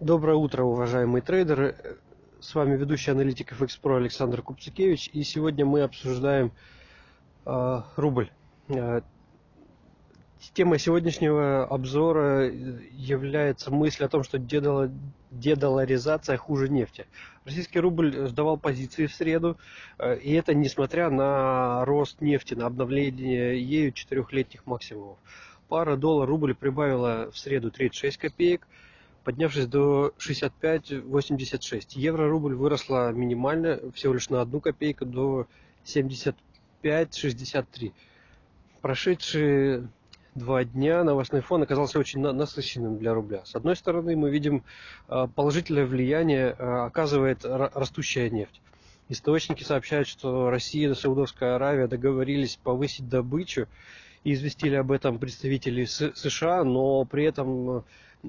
Доброе утро, уважаемые трейдеры. С вами ведущий аналитик FX Pro Александр Купцикевич. И сегодня мы обсуждаем э, рубль. Э, темой сегодняшнего обзора является мысль о том, что дедол... дедоларизация хуже нефти. Российский рубль сдавал позиции в среду, э, и это несмотря на рост нефти, на обновление ею четырехлетних максимумов. Пара доллар-рубль прибавила в среду 36 копеек, поднявшись до 65,86. Евро-рубль выросла минимально, всего лишь на одну копейку, до 75,63. Прошедшие два дня новостной фон оказался очень насыщенным для рубля. С одной стороны, мы видим а, положительное влияние а, оказывает растущая нефть. Источники сообщают, что Россия и Саудовская Аравия договорились повысить добычу и известили об этом представители США, но при этом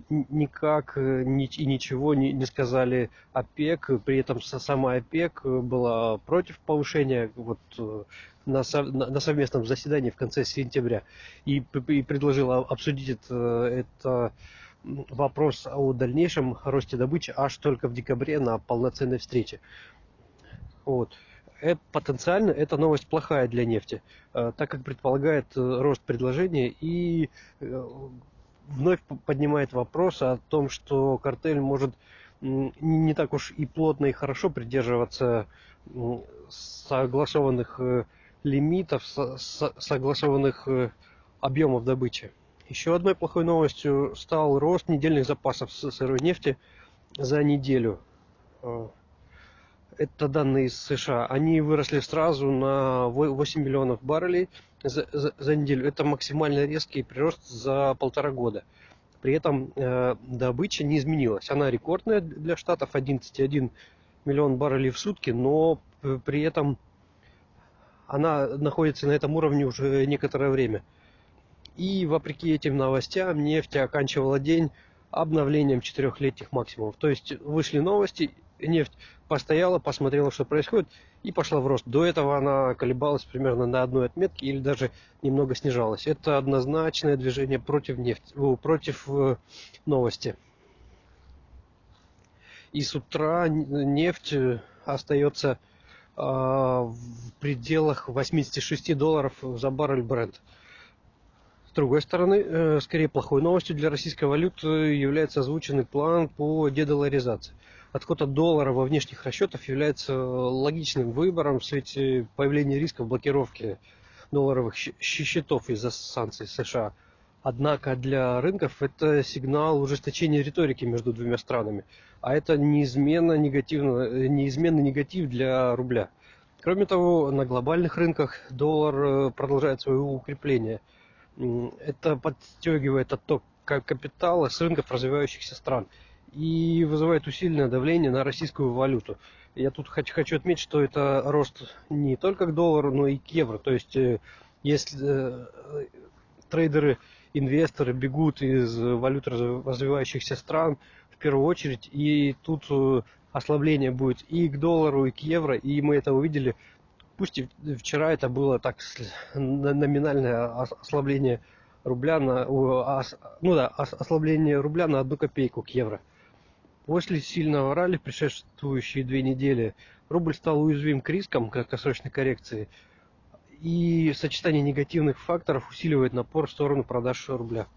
никак э, и ничего не сказали ОПЕК. При этом сама ОПЕК была против повышения вот, э, на, совместном заседании в конце сентября и, предложила обсудить это, это вопрос о дальнейшем росте добычи аж только в декабре на полноценной встрече. Вот. Потенциально эта новость плохая для нефти, э, так как предполагает рост предложения и вновь поднимает вопрос о том, что картель может не так уж и плотно и хорошо придерживаться согласованных э, лимитов, согласованных э, объемов добычи. Еще одной плохой новостью стал рост недельных запасов сырой нефти за неделю. Это данные из США. Они выросли сразу на 8 миллионов баррелей за, за, за неделю. Это максимально резкий прирост за полтора года. При этом э, добыча не изменилась. Она рекордная для штатов 11,1 миллион баррелей в сутки, но при этом она находится на этом уровне уже некоторое время. И вопреки этим новостям нефть оканчивала день обновлением четырехлетних максимумов. То есть вышли новости, нефть постояла, посмотрела, что происходит, и пошла в рост. До этого она колебалась примерно на одной отметке или даже немного снижалась. Это однозначное движение против нефти, против э, новости. И с утра нефть э, остается э, в пределах 86 долларов за баррель бренд. С другой стороны, скорее плохой новостью для российской валюты является озвученный план по дедоларизации. Отход от доллара во внешних расчетах является логичным выбором в свете появления рисков блокировки долларовых счетов из-за санкций США. Однако для рынков это сигнал ужесточения риторики между двумя странами, а это неизменно, негативно, неизменный негатив для рубля. Кроме того, на глобальных рынках доллар э, продолжает свое укрепление. Это подстегивает отток капитала с рынков развивающихся стран и вызывает усиленное давление на российскую валюту. Я тут хочу, отметить, что это рост не только к доллару, но и к евро. То есть, э, если э, трейдеры, инвесторы бегут из валют развивающихся стран в первую очередь, и тут э, ослабление будет и к доллару, и к евро, и мы это увидели. Пусть и вчера это было так номинальное ослабление рубля на, ну да, ослабление рубля на одну копейку к евро. После сильного ралли, предшествующие две недели, рубль стал уязвим к рискам краткосрочной коррекции, и сочетание негативных факторов усиливает напор в сторону продаж рубля.